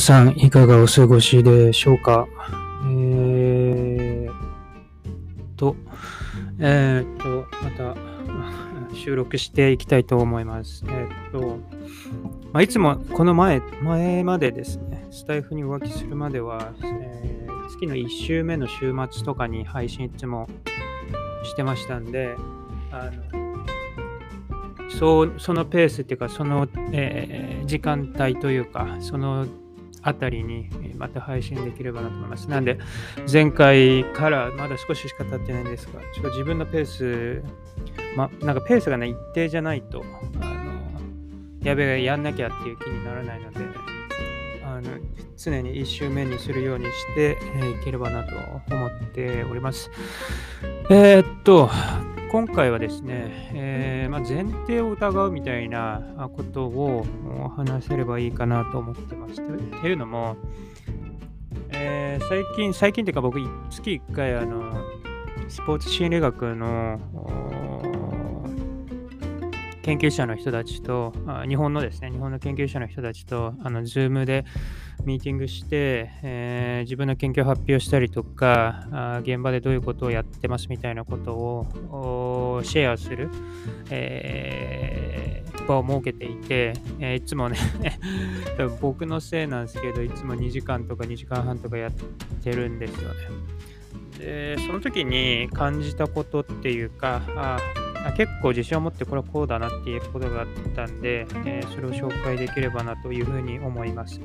さん、いかがお過ごしでしょうか？えー、と、えー、と、また収録していきたいと思います。えー、と、まあ、いつもこの前、前までですね、スタイフに浮気するまでは、えー、月の1週目の週末とかに配信いつもしてましたんで、あのそうそのペースっていうか、その、えー、時間帯というか、そのあたりにまた配信できればなと思います。なんで、前回からまだ少ししか経ってないんですが、ちょっと自分のペース、ま、なんかペースがね、一定じゃないと、あの、やべえ、やんなきゃっていう気にならないので、あの常に1周目にするようにして、えー、ければなと思っております。えー、っと、今回はですね、えー、まあ、前提を疑うみたいなことを話せればいいかなと思ってます。というのも、えー、最近、最近というか僕、月1回、あの、スポーツ心理学の研究者の人たちと、日本のですね、日本の研究者の人たちと、あの、ズームでミーティングして、えー、自分の研究を発表したりとかあ、現場でどういうことをやってますみたいなことをシェアする、えー、場を設けていて、えー、いつもね 僕のせいなんですけど、いつも2時間とか2時間半とかやってるんですよね。で、その時に感じたことっていうか、あ結構自信を持ってこれはこうだなっていうことがあったんで、えー、それを紹介できればなというふうに思います。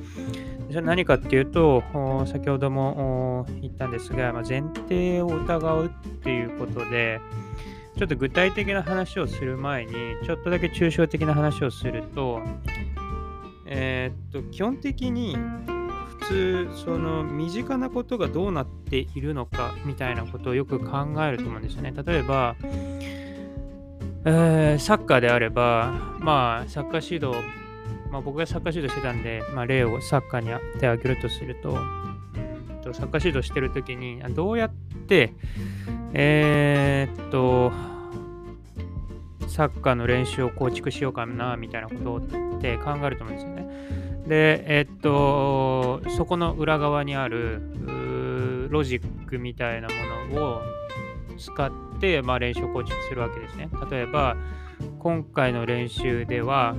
じゃ何かっていうと、先ほども言ったんですが、まあ、前提を疑うっていうことで、ちょっと具体的な話をする前に、ちょっとだけ抽象的な話をすると、えー、っと、基本的に普通、その身近なことがどうなっているのかみたいなことをよく考えると思うんですよね。例えば、えー、サッカーであれば、まあ、サッカー指導、まあ、僕がサッカー指導してたんで、まあ、例をサッカーに当てあげるとすると、とサッカー指導してるときに、どうやって、えー、っと、サッカーの練習を構築しようかな、みたいなことって考えると思うんですよね。で、えー、っと、そこの裏側にあるロジックみたいなものを使って、まあ、練習を構築するわけですね。例えば、今回の練習では、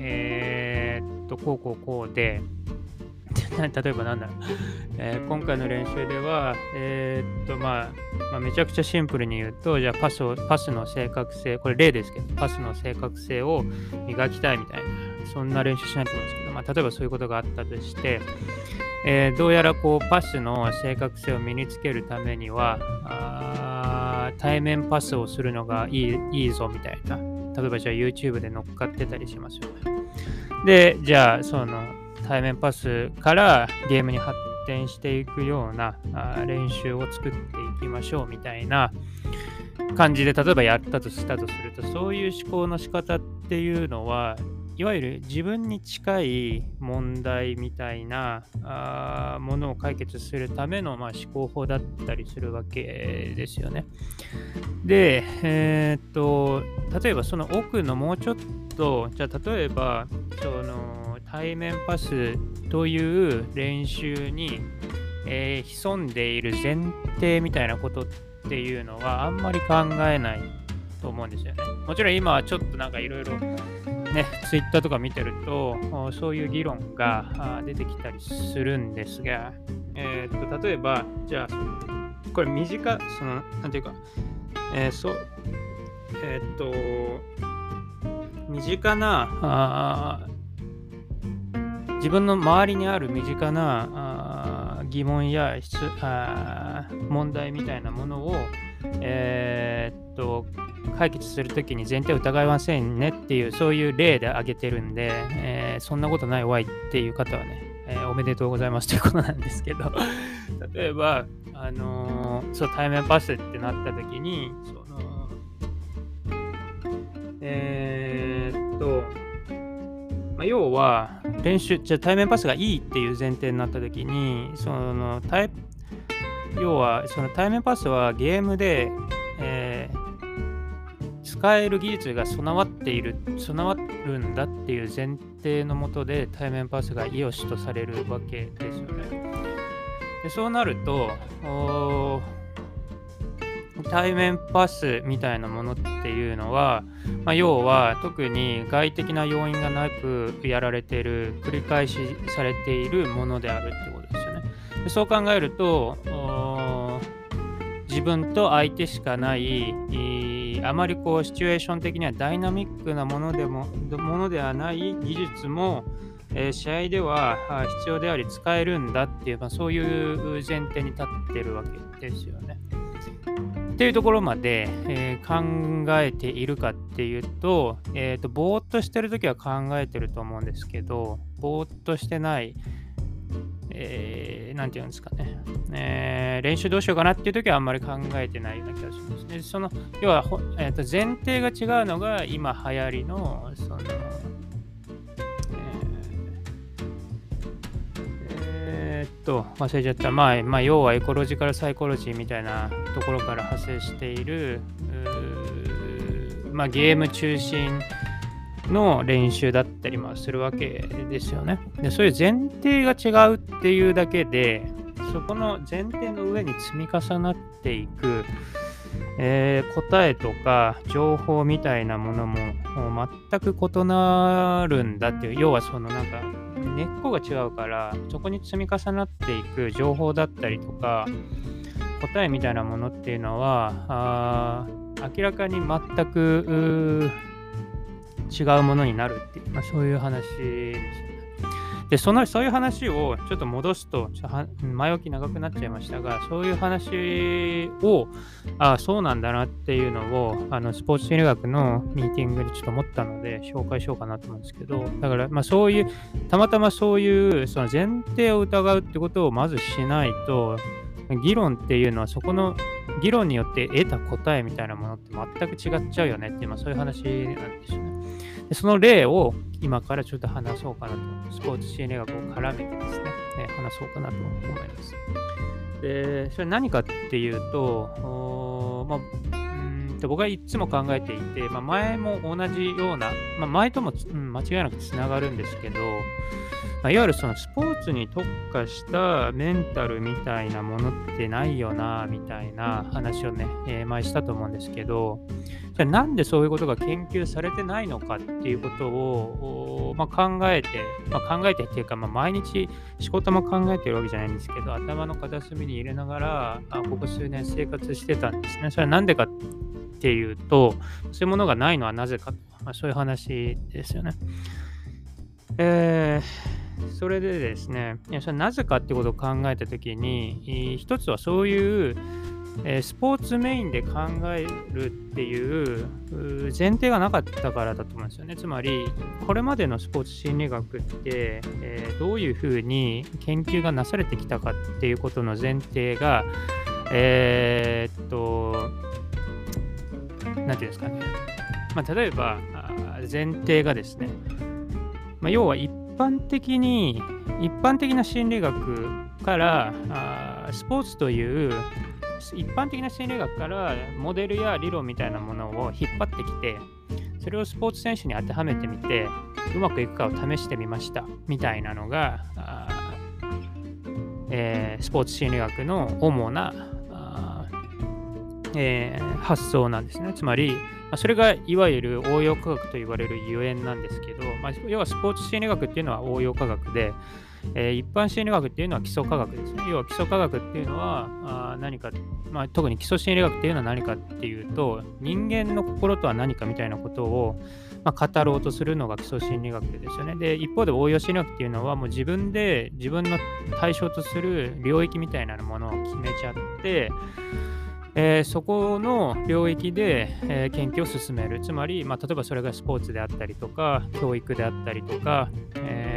えー、っと、こうこうこうで、例えばなんだろう、えー、今回の練習では、えー、っと、まあ、まあ、めちゃくちゃシンプルに言うと、じゃあパスを、パスの正確性、これ例ですけど、パスの正確性を磨きたいみたいな、そんな練習しないと思うんですけど、まあ、例えばそういうことがあったとして、えー、どうやらこうパスの正確性を身につけるためには、対面パスをするのがいいいいぞみたいな。例えばじゃあ YouTube で乗っかってたりしますよね。で、じゃあその対面パスからゲームに発展していくようなあ練習を作っていきましょうみたいな感じで例えばやったとしたとするとそういう思考の仕方っていうのはいわゆる自分に近い問題みたいなあものを解決するための、まあ、思考法だったりするわけですよね。で、えー、っと、例えばその奥のもうちょっと、じゃあ例えば、その対面パスという練習に、えー、潜んでいる前提みたいなことっていうのはあんまり考えないと思うんですよね。もちろん今はちょっとなんかいろいろね、ツイッターとか見てると、そういう議論が出てきたりするんですが、えー、っと例えば、じゃあ、これ短、その、なんていうか、えー、そう、えー、っと、身近な自分の周りにある身近な疑問や問題みたいなものを、えー、っと解決するときに前提を疑いませんねっていう、そういう例で挙げてるんで、えー、そんなことないわいっていう方はね、えー、おめでとうございますということなんですけど、例えば、あのー、そう、対面パスってなったときに、その、えー、っと、まあ、要は、練習、じゃ対面パスがいいっていう前提になったときに、その、要は、その対面パスはゲームで、えー、使える技術が備わっている、備わるんだっていう前提のもとで対面パスが良しとされるわけですよね。でそうなると対面パスみたいなものっていうのは、まあ、要は特に外的な要因がなくやられている繰り返しされているものであるってことですよね。でそう考えると自分と相手しかないあまりこうシチュエーション的にはダイナミックなものでもものではない技術もえー、試合では必要であり使えるんだっていう、まあ、そういう前提に立ってるわけですよね。っていうところまで、えー、考えているかっていうと,、えーと、ぼーっとしてるときは考えてると思うんですけど、ぼーっとしてない、えー、なんていうんですかね、えー、練習どうしようかなっていうときはあんまり考えてないような気がしますね。その要は、えー、と前提が違うのが今流行りのそのええ。えっと忘れちゃった、まあ、まあ、要はエコロジカルサイコロジーみたいなところから派生している、まあ、ゲーム中心の練習だったりもするわけですよね。でそういう前提が違うっていうだけで、そこの前提の上に積み重なっていく、えー、答えとか情報みたいなものもも全く異なるんだっていう、要はそのなんか根っこが違うからそこに積み重なっていく情報だったりとか答えみたいなものっていうのは明らかに全く違うものになるっていう、まあ、そういう話ですで、その、そういう話をちょっと戻すと、前置き長くなっちゃいましたが、そういう話を、ああ、そうなんだなっていうのを、あの、スポーツ心理学のミーティングでちょっと思ったので、紹介しようかなと思うんですけど、だから、まあそういう、たまたまそういう、その前提を疑うってことをまずしないと、議論っていうのはそこの議論によって得た答えみたいなものって全く違っちゃうよねっていう、まあ、そういう話なんですよね。でその例を今からちょっと話そうかなと、スポーツ心理学を絡めてですね、え話そうかなと思います。で、それ何かっていうと、まあ、うんと僕はいつも考えていて、まあ、前も同じような、まあ、前とも、うん、間違いなくつながるんですけど、まあ、いわゆるそのスポーツに特化したメンタルみたいなものってないよな、みたいな話をね、えー、前したと思うんですけど、じゃあなんでそういうことが研究されてないのかっていうことを、まあ、考えて、まあ、考えてっていうか、まあ、毎日仕事も考えてるわけじゃないんですけど、頭の片隅に入れながら、あここ数年生活してたんですね。それはなんでかっていうと、そういうものがないのはなぜかと、まあ、そういう話ですよね。えーそれでですね、いやそれなぜかってことを考えたときに、一つはそういう、えー、スポーツメインで考えるっていう前提がなかったからだと思うんですよね。つまり、これまでのスポーツ心理学って、えー、どういうふうに研究がなされてきたかっていうことの前提が、えー、っと、なんていうんですかね。まあ、例えば、前提がですね、まあ、要は一般的に、一般的な心理学からあスポーツという一般的な心理学からモデルや理論みたいなものを引っ張ってきてそれをスポーツ選手に当てはめてみてうまくいくかを試してみましたみたいなのがえー、スポーツ心理学の主なえー、発想なんですね。つまり、ま、それがいわゆる応用科学と言われるゆえんなんですけど、まあ、要はスポーツ心理学っていうのは応用科学で、えー、一般心理学っていうのは基礎科学ですね。要は基礎科学っていうのはあ何か、まあ、特に基礎心理学っていうのは何かっていうと、人間の心とは何かみたいなことを、まあ、語ろうとするのが基礎心理学ですよね。で、一方で応用心理学っていうのはもう自分で自分の対象とする領域みたいなものを決めちゃって、えー、そこの領域で、えー、研究を進める。つまり、まあ、例えばそれがスポーツであったりとか、教育であったりとか、えー、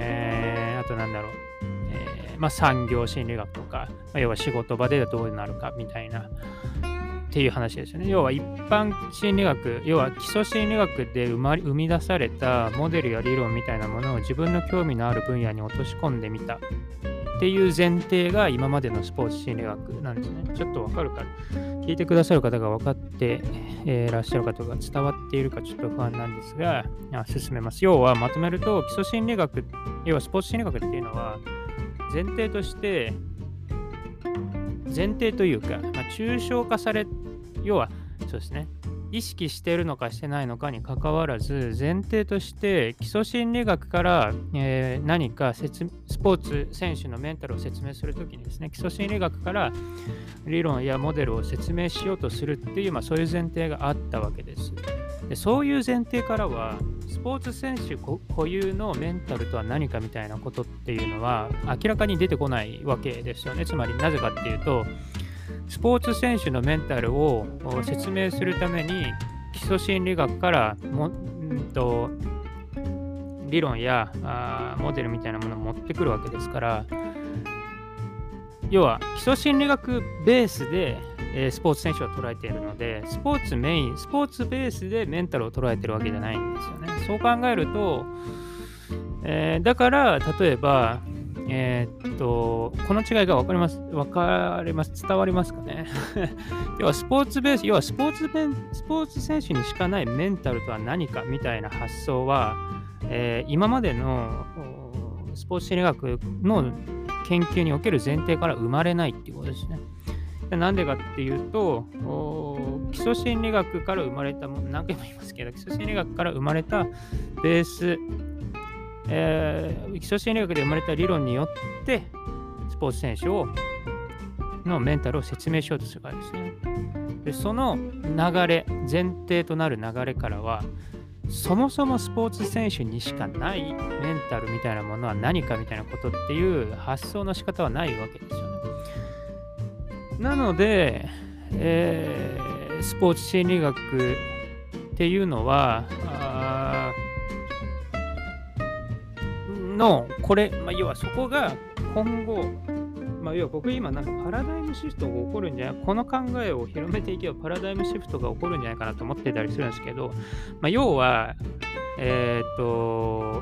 まあ、産業心理学とか、まあ、要は仕事場でどうなるかみたいな、っていう話ですよね。要は一般心理学、要は基礎心理学で生ま生み出されたモデルや理論みたいなものを自分の興味のある分野に落とし込んでみたっていう前提が今までのスポーツ心理学なんですね。ちょっとわかるか聞いてくださる方が分かってえー、らっしゃる方が伝わっているかちょっと不安なんですが、進めます。要はまとめると、基礎心理学、要はスポーツ心理学っていうのは、前提として、前提というか、まあ、抽象化され、要は、そうですね、意識してるのかしてないのかにかかわらず前提として基礎心理学から、えー、何か説スポーツ選手のメンタルを説明するときにですね基礎心理学から理論やモデルを説明しようとするっていう、まあ、そういう前提があったわけです。でそういう前提からはスポーツ選手固有のメンタルとは何かみたいなことっていうのは明らかに出てこないわけですよね。つまりなぜかっていうとスポーツ選手のメンタルを説明するために基礎心理学からも、んと、理論やあモデルみたいなものを持ってくるわけですから要は基礎心理学ベースで、えー、スポーツ選手を捉えているのでスポーツメインスポーツベースでメンタルを捉えているわけじゃないんですよねそう考えると、えー、だから例えばえー、っと、この違いが分かります、分かります、伝わりますかね。要はスポーツベース、要はスポーツスポーツ選手にしかないメンタルとは何かみたいな発想は、えー、今までのスポーツ心理学の研究における前提から生まれないっていうことですね。なんでかっていうと、基礎心理学から生まれたも、何回も言いますけど、基礎心理学から生まれたベースえー、基礎心理学で生まれた理論によってスポーツ選手をのメンタルを説明しようとするからですね。でその流れ、前提となる流れからは、そもそもスポーツ選手にしかないメンタルみたいなものは何かみたいなことっていう発想の仕方はないわけですよね。なので、えー、スポーツ心理学っていうのは、の、これ、まあ、要はそこが今後、まあ、要は僕今なんかパラダイムシフトが起こるんじゃないこの考えを広めていけばパラダイムシフトが起こるんじゃないかなと思ってたりするんですけど、まあ、要は、えっ、と、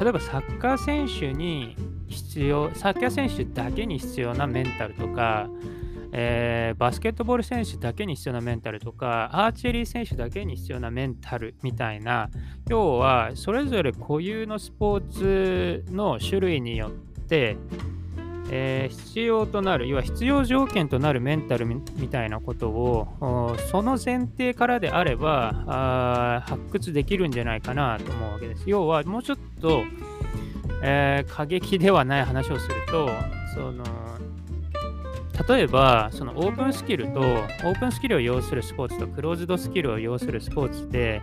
例えばサッカー選手に必要、サッカー選手だけに必要なメンタルとか、えー、バスケットボール選手だけに必要なメンタルとか、アーチェリー選手だけに必要なメンタルみたいな、要はそれぞれ固有のスポーツの種類によって、えー、必要となる、要は必要条件となるメンタルみたいなことを、その前提からであればあ発掘できるんじゃないかなと思うわけです。要は、もうちょっと、えー、過激ではない話をすると、その例えば、そのオープンスキルと、オープンスキルを要するスポーツとクローズドスキルを要するスポーツって、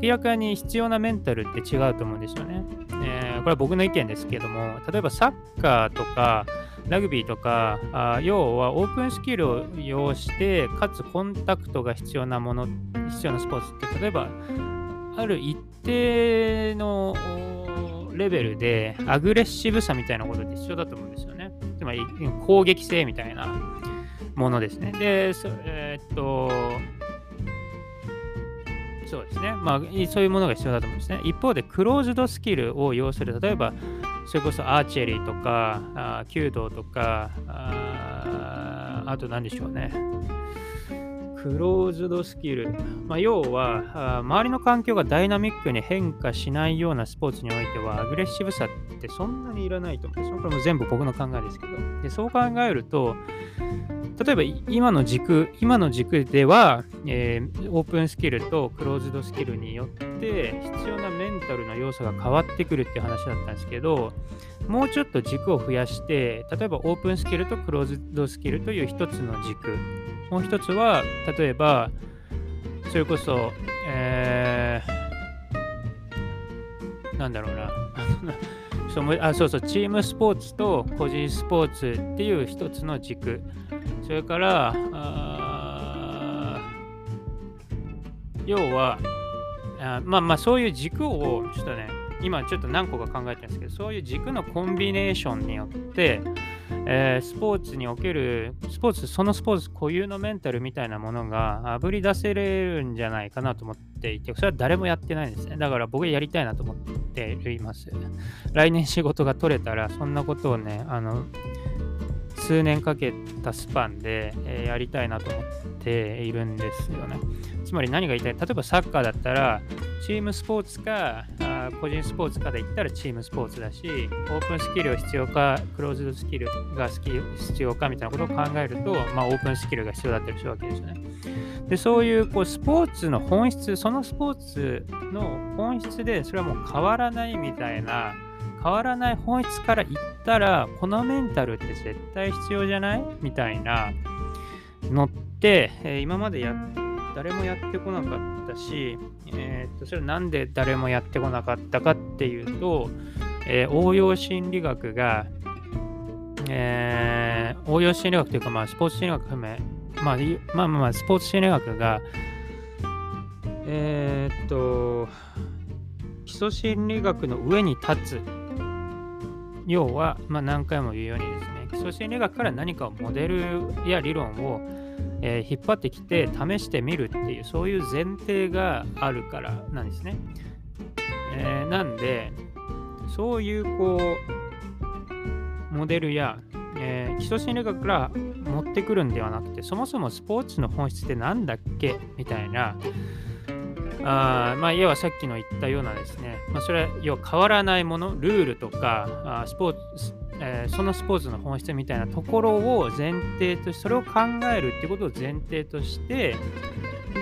明らかに必要なメンタルって違うと思うんですよね。えー、これは僕の意見ですけども、例えばサッカーとか、ラグビーとか、あ要はオープンスキルを要して、かつコンタクトが必要なもの、必要なスポーツって、例えば、ある一定のレベルでアグレッシブさみたいなことって必要だと思うんですよね。つまり攻撃性みたいなものですね。で、えー、っと、そうですね。まあ、そういうものが必要だと思うんですね。一方で、クローズドスキルを要する、例えば、それこそアーチェリーとか、弓道とか、ああと何でしょうね。クローズドスキル。まあ、要は、周りの環境がダイナミックに変化しないようなスポーツにおいては、アグレッシブさってそんなにいらないと思うんです。これも全部僕の考えですけど。でそう考えると、例えば今の軸、今の軸では、えー、オープンスキルとクローズドスキルによって必要なメンタルの要素が変わってくるっていう話だったんですけど、もうちょっと軸を増やして、例えばオープンスキルとクローズドスキルという一つの軸。もう一つは、例えば、それこそ、えー、なんだろうな。そうあそうそう、チームスポーツと個人スポーツっていう一つの軸。それから、要はあ、まあまあそういう軸をちょっとね、今ちょっと何個か考えてるんですけど、そういう軸のコンビネーションによって、えー、スポーツにおける、スポーツ、そのスポーツ固有のメンタルみたいなものがあぶり出せれるんじゃないかなと思っていて、それは誰もやってないんですね。だから僕やりたいなと思っています。来年仕事が取れたら、そんなことをね、あの、数年かけたスパンで、え、やりたいなと思っているんですよね。つまり何が言いたい？例えばサッカーだったら、チームスポーツかあ個人スポーツかで言ったらチームスポーツだし、オープンスキルを必要か、クローズドスキルが必要かみたいなことを考えると、まあ、オープンスキルが必要だったりするわけですよね。でそういうこうスポーツの本質、そのスポーツの本質で、それはもう変わらないみたいな、変わらない本質から言ったら、このメンタルって絶対必要じゃない？みたいなのって、え、今までやって誰もやってこなかったし、えー、っとそれはなんで誰もやってこなかったかっていうと、えー、応用心理学が、えー、応用心理学というか、まあ、スポーツ心理学含め、まあ、まあまあスポーツ心理学が、えー、っと、基礎心理学の上に立つ。要は、まあ、何回も言うようにですね、基礎心理学から何かをモデルや理論を、えー、引っ張ってきて試してみるっていう、そういう前提があるからなんですね。えー、なんで、そういうこう、モデルや、えー、基礎心理学から持ってくるんではなくて、そもそもスポーツの本質って何だっけ？みたいな、あまあ、要はさっきの言ったようなですね、まあ、それは要は変わらないもの、ルールとか、あスポーツ、えー、そのスポーツの本質みたいなところを前提として、それを考えるっていうことを前提として、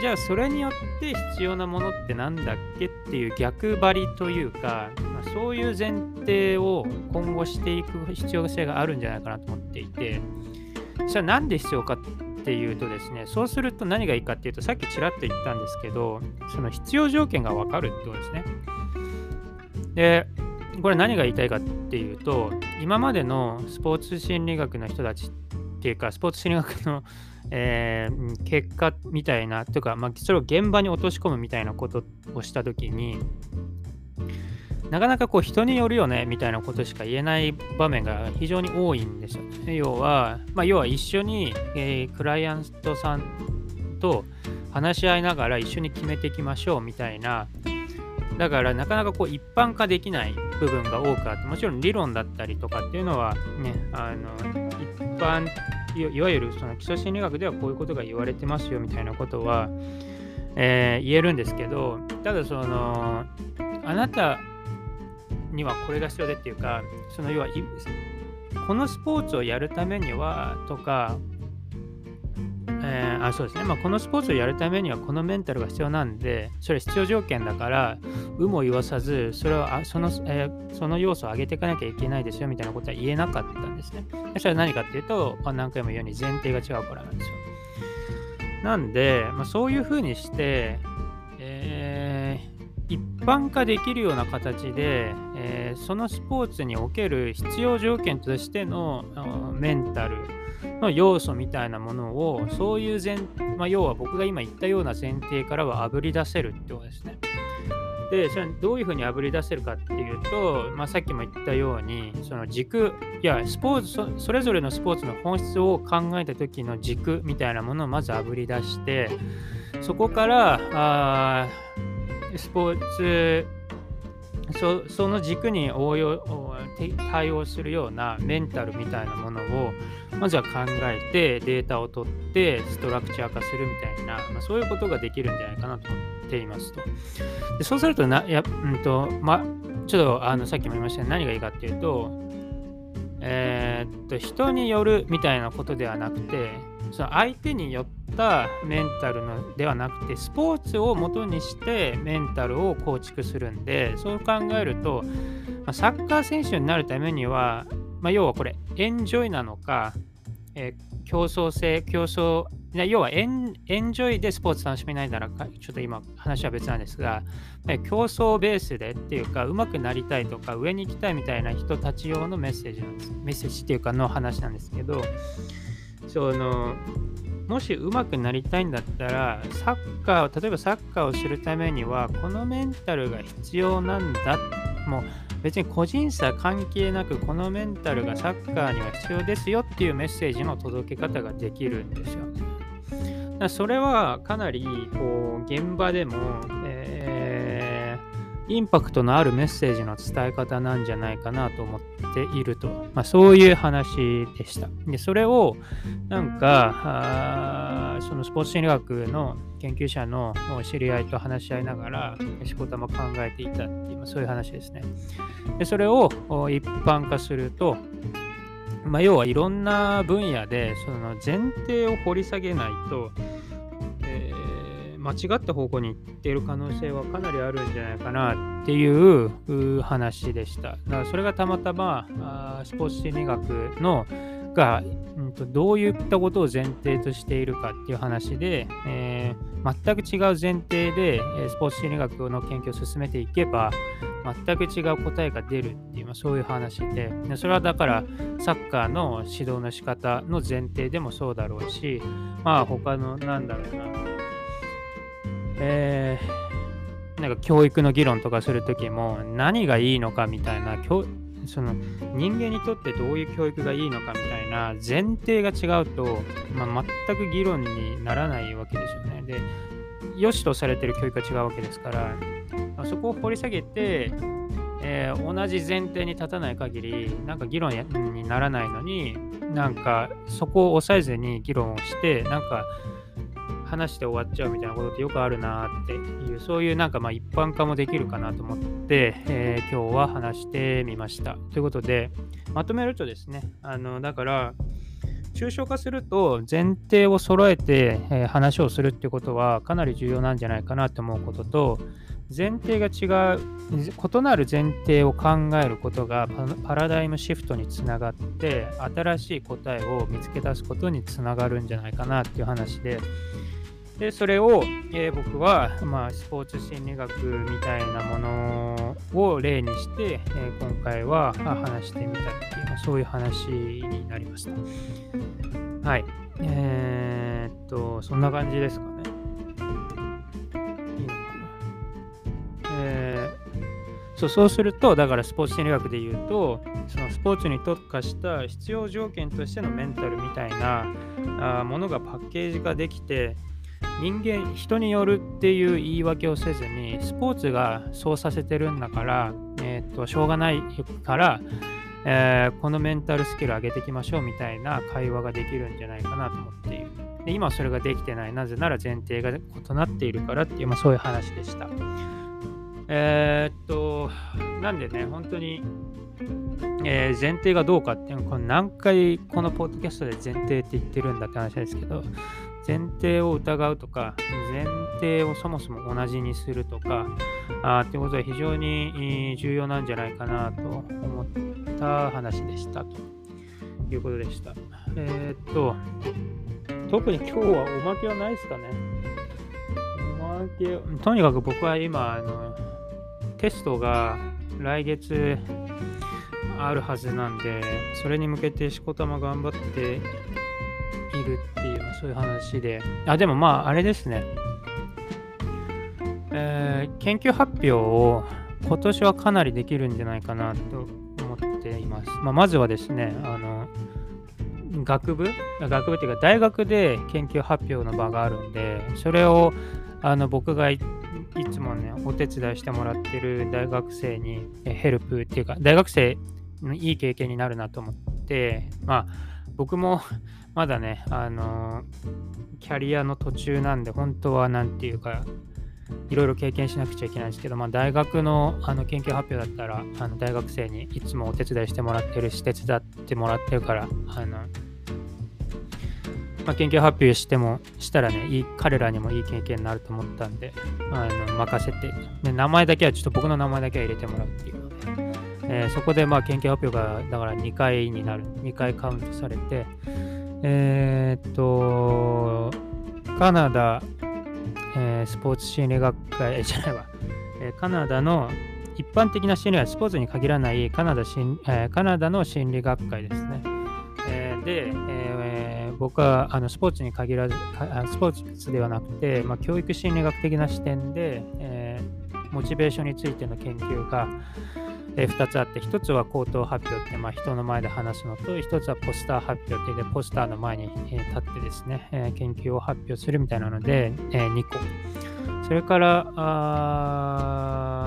じゃあそれによって必要なものって何だっけっていう逆張りというか、まあ、そういう前提を今後していく必要性があるんじゃないかなと思っていて、それは何で必要かっていうとですね、そうすると何がいいかっていうと、さっきちらっと言ったんですけど、その必要条件がわかるってことですね。で、これ何が言いたいかっていうと、今までのスポーツ心理学の人たちっていうか、スポーツ心理学の、えー、結果みたいな、というか、まあ、それを現場に落とし込むみたいなことをしたときに、なかなかこう人によるよねみたいなことしか言えない場面が非常に多いんですよね。要は、まあ、要は一緒に、えー、クライアントさんと話し合いながら一緒に決めていきましょうみたいな。だからなかなかこう一般化できない部分が多くあって、もちろん理論だったりとかっていうのはね、あの一般いわゆるその基礎心理学ではこういうことが言われてますよみたいなことは、えー、言えるんですけど、ただその、あなたにはこれが必要でっていうか、その要は、このスポーツをやるためにはとか、えー、あそうですね、まあ、このスポーツをやるためにはこのメンタルが必要なんで、それ必要条件だから、有無言わさず、それをあその、えー、その要素を上げていかなきゃいけないですよみたいなことは言えなかったんですね。それは何かっていうと、何回も言うように前提が違うからなんですよ。なんで、まあ、そういうふうにして、えー、一般化できるような形で、え、そのスポーツにおける必要条件としてのメンタルの要素みたいなものをそういう前、まあ、要は僕が今言ったような前提からはあぶり出せるってことですね。で、それどういうふうにあぶり出せるかっていうと、まあ、さっきも言ったように、その軸、いや、スポーツそ、れぞれのスポーツの本質を考えた時の軸みたいなものをまずあぶり出して、そこから、あスポーツそその軸に応用対応するようなメンタルみたいなものをまずは考えてデータを取ってストラクチャー化するみたいな、まあ、そういうことができるんじゃないかなと思っていますと。でそうするとなや、うんとま、ちょっとあのさっきも言いましたが何がいいかっていうと,、えー、っと人によるみたいなことではなくてその相手によったメンタルのではなくてスポーツを元にしてメンタルを構築するんでそう考えると、サッカー選手になるためには、まあ、要はこれエンジョイなのか、えー、競争性競争要はエンジョイでスポーツ楽しめないならちょっと今話は別なんですが競争ベースでっていうか上手くなりたいとか上に行きたいみたいな人たち用のメッセージなんです。メッセージっていうかの話なんですけどそのもし上手くなりたいんだったら、サッカーを、例えばサッカーをするためには、このメンタルが必要なんだ。もう別に個人差関係なくこのメンタルがサッカーには必要ですよっていうメッセージの届け方ができるんですよ。それはかなりこう現場でも、インパクトのあるメッセージの伝え方なんじゃないかなと思っていると、まあ、そういう話でした。でそれをなんかそのスポーツ心理学の研究者の知り合いと話し合いながら仕事も考えていたっていう、そういう話ですね。でそれを一般化すると、まあ、要はいろんな分野でその前提を掘り下げないと、間違った方向に行っている可能性はかなりあるんじゃないかなっていう話でした。だからそれがたまたまあスポーツ心理学のが、うんと、どういったことを前提としているかっていう話で、えー、全く違う前提で、スポーツ心理学の研究を進めていけば、全く違う答えが出るっていう、ま、そういう話でで、それはだからサッカーの指導の仕方の前提でもそうだろうし、まあ他の、なんだろうな、えー、なんか教育の議論とかするときも何がいいのかみたいなその人間にとってどういう教育がいいのかみたいな前提が違うと、まあ、全く議論にならないわけですよね。で、良しとされてる教育が違うわけですから、まあ、そこを掘り下げて、えー、同じ前提に立たない限り、なんか議論にならないのに、なんかそこを抑えずに議論をして、なんか話して終わっちゃうみたいなことってよくあるなっていう、そういうなんかまあ一般化もできるかなと思って、えー、今日は話してみました。ということで、まとめるとですね、あのだから、抽象化すると前提を揃えて、えー、話をするってことはかなり重要なんじゃないかなと思うことと、前提が違う、異なる前提を考えることがパラダイムシフトにつながって、新しい答えを見つけ出すことにつながるんじゃないかなっていう話で、で、それを、えー、僕は、まあ、スポーツ心理学みたいなものを例にして、えー、今回は話してみたっていう、まあ、そういう話になりました。はい。えー、っと、そんな感じですかね。いいのかな。えー、そうそうすると、だからスポーツ心理学で言うと、そのスポーツに特化した必要条件としてのメンタルみたいなあものがパッケージ化できて、人間、人によるっていう言い訳をせずに、スポーツがそうさせてるんだから、えー、っとしょうがないから、えー、このメンタルスキル上げていきましょうみたいな会話ができるんじゃないかなと思っている。で今それができてない。なぜなら前提が異なっているからっていう、まあ、そういう話でした。えー、っと、なんでね、本当に、えー、前提がどうかっていうのこの何回このポッドキャストで前提って言ってるんだって話ですけど、前提を疑うとか、前提をそもそも同じにするとか、あってことは非常に重要なんじゃないかなと思った話でしたということでした。えー、っと、特に今日はおまけはないですかね。おまけ、とにかく僕は今、あのテストが来月あるはずなんで、それに向けてしこたま頑張ってるっていう、そういう話で。あ、でもまあ、あれですね。えー、研究発表を今年はかなりできるんじゃないかなと思っています。まあ、まずはですね、あの、学部？学部っていうか大学で研究発表の場があるんで、それをあの僕がいつもね、お手伝いしてもらってる大学生にヘルプっていうか、大学生のいい経験になるなと思って、まあ、僕もまだね、あのキャリアの途中なんで、本当はなんていうか、いろいろ経験しなくちゃいけないんですけど、まあ、大学のあの研究発表だったら、あの大学生にいつもお手伝いしてもらってるし、手伝ってもらってるから、あのまあ、研究発表しても、したらね、いい彼らにもいい経験になると思ったんで、あの任せてで、名前だけはちょっと僕の名前だけは入れてもらうっていうので、えー、そこでまあ研究発表がだから2回になる、2回カウントされて、えー、っと、カナダ、えー、スポーツ心理学会、じゃないわ、え、カナダの一般的な心理学、スポーツに限らないカナダ,、え、カナダの心理学会ですね。え、で、え、僕はあのスポーツに限らず、スポーツではなくて、まあ、教育心理学的な視点で、え、モチベーションについての研究が、えー、2つあって、1つは口頭発表って、まあ、人の前で話すのと、1つはポスター発表ってで、ポスターの前に、え、立ってですね、え、研究を発表するみたいなので、え、2個。それから、あ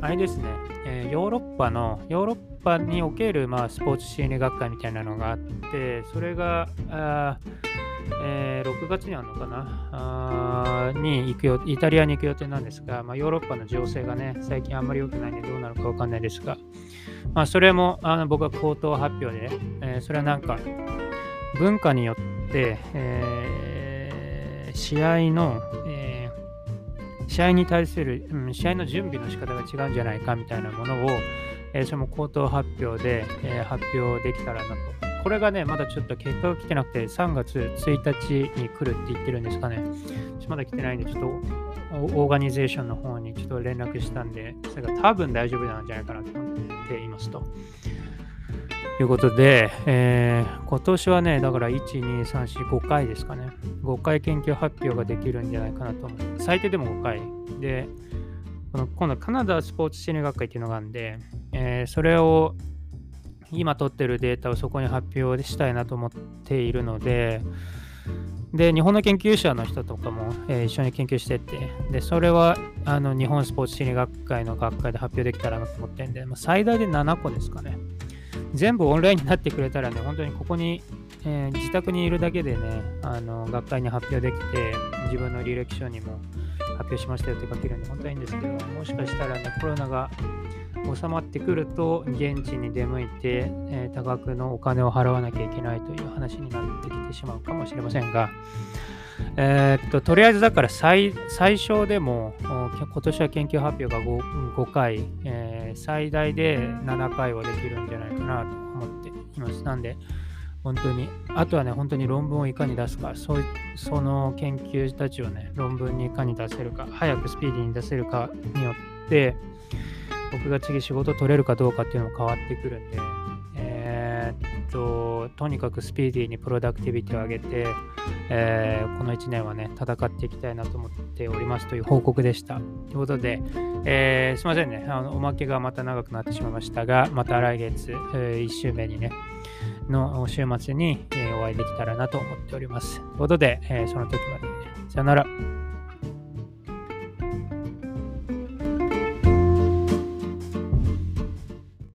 あれですね、え、ヨーロッパの、ヨーロッパにおける、まあ、スポーツ心理学会みたいなのがあって、それが、あえー、6月にあるのかな？あに行くよイタリアに行く予定なんですが、まあ、ヨーロッパの情勢がね、最近あんまり良くないんでどうなるかわかんないですが、まあ、それもあの僕は口頭発表で、えー、それはなんか文化によって、えー、試合の、え、試合に対する、うん、試合の準備の仕方が違うんじゃないかみたいなものを、え、それも口頭発表で、え、発表できたらなとこれがね、まだちょっと結果が来てなくて、3月1日に来るって言ってるんですかね。まだ来てないんで、ちょっとオーガニゼーションの方にちょっと連絡したんで、それが多分大丈夫なんじゃないかなと思っていますと。いうことで、えー、今年はね、だから1、2、3、4、5回ですかね。5回研究発表ができるんじゃないかなと思う。最低でも5回。で、この今度カナダスポーツ心理学会っていうのがあるんで、えー、それを今取ってるデータをそこに発表したいなと思っているので、で、日本の研究者の人とかも、えー、一緒に研究してて、で、それはあの日本スポーツ心理学会の学会で発表できたらなと思ってるんで、まあ、最大で7個ですかね。全部オンラインになってくれたらね、本当にここに、えー、自宅にいるだけでね、あの学会に発表できて、自分の履歴書にも発表しましたよって書けるんで、本当にいいんですけど、もしかしたらね、コロナが収まってくると、現地に出向いて、えー、多額のお金を払わなきゃいけないという話になってきてしまうかもしれませんが、えー、っと、とりあえずだから最最小でも、今年は研究発表が 5, 5回、えー、最大で7回はできるんじゃないかなと思っています。なんで、本当に、あとはね、本当に論文をいかに出すか、そその研究たちをね、論文にいかに出せるか、早くスピーディーに出せるかによって、僕が次仕事取れるかどうかっていうのも変わってくるんで、えー、っと、とにかくスピーディーにプロダクティビティを上げて、えー、この1年はね、戦っていきたいなと思っておりますという報告でした。ということで、えー、すいませんねあの、おまけがまた長くなってしまいましたが、また来月、え1週目にね、の週末に、えお会いできたらなと思っております。ということで、えその時まで、さよなら。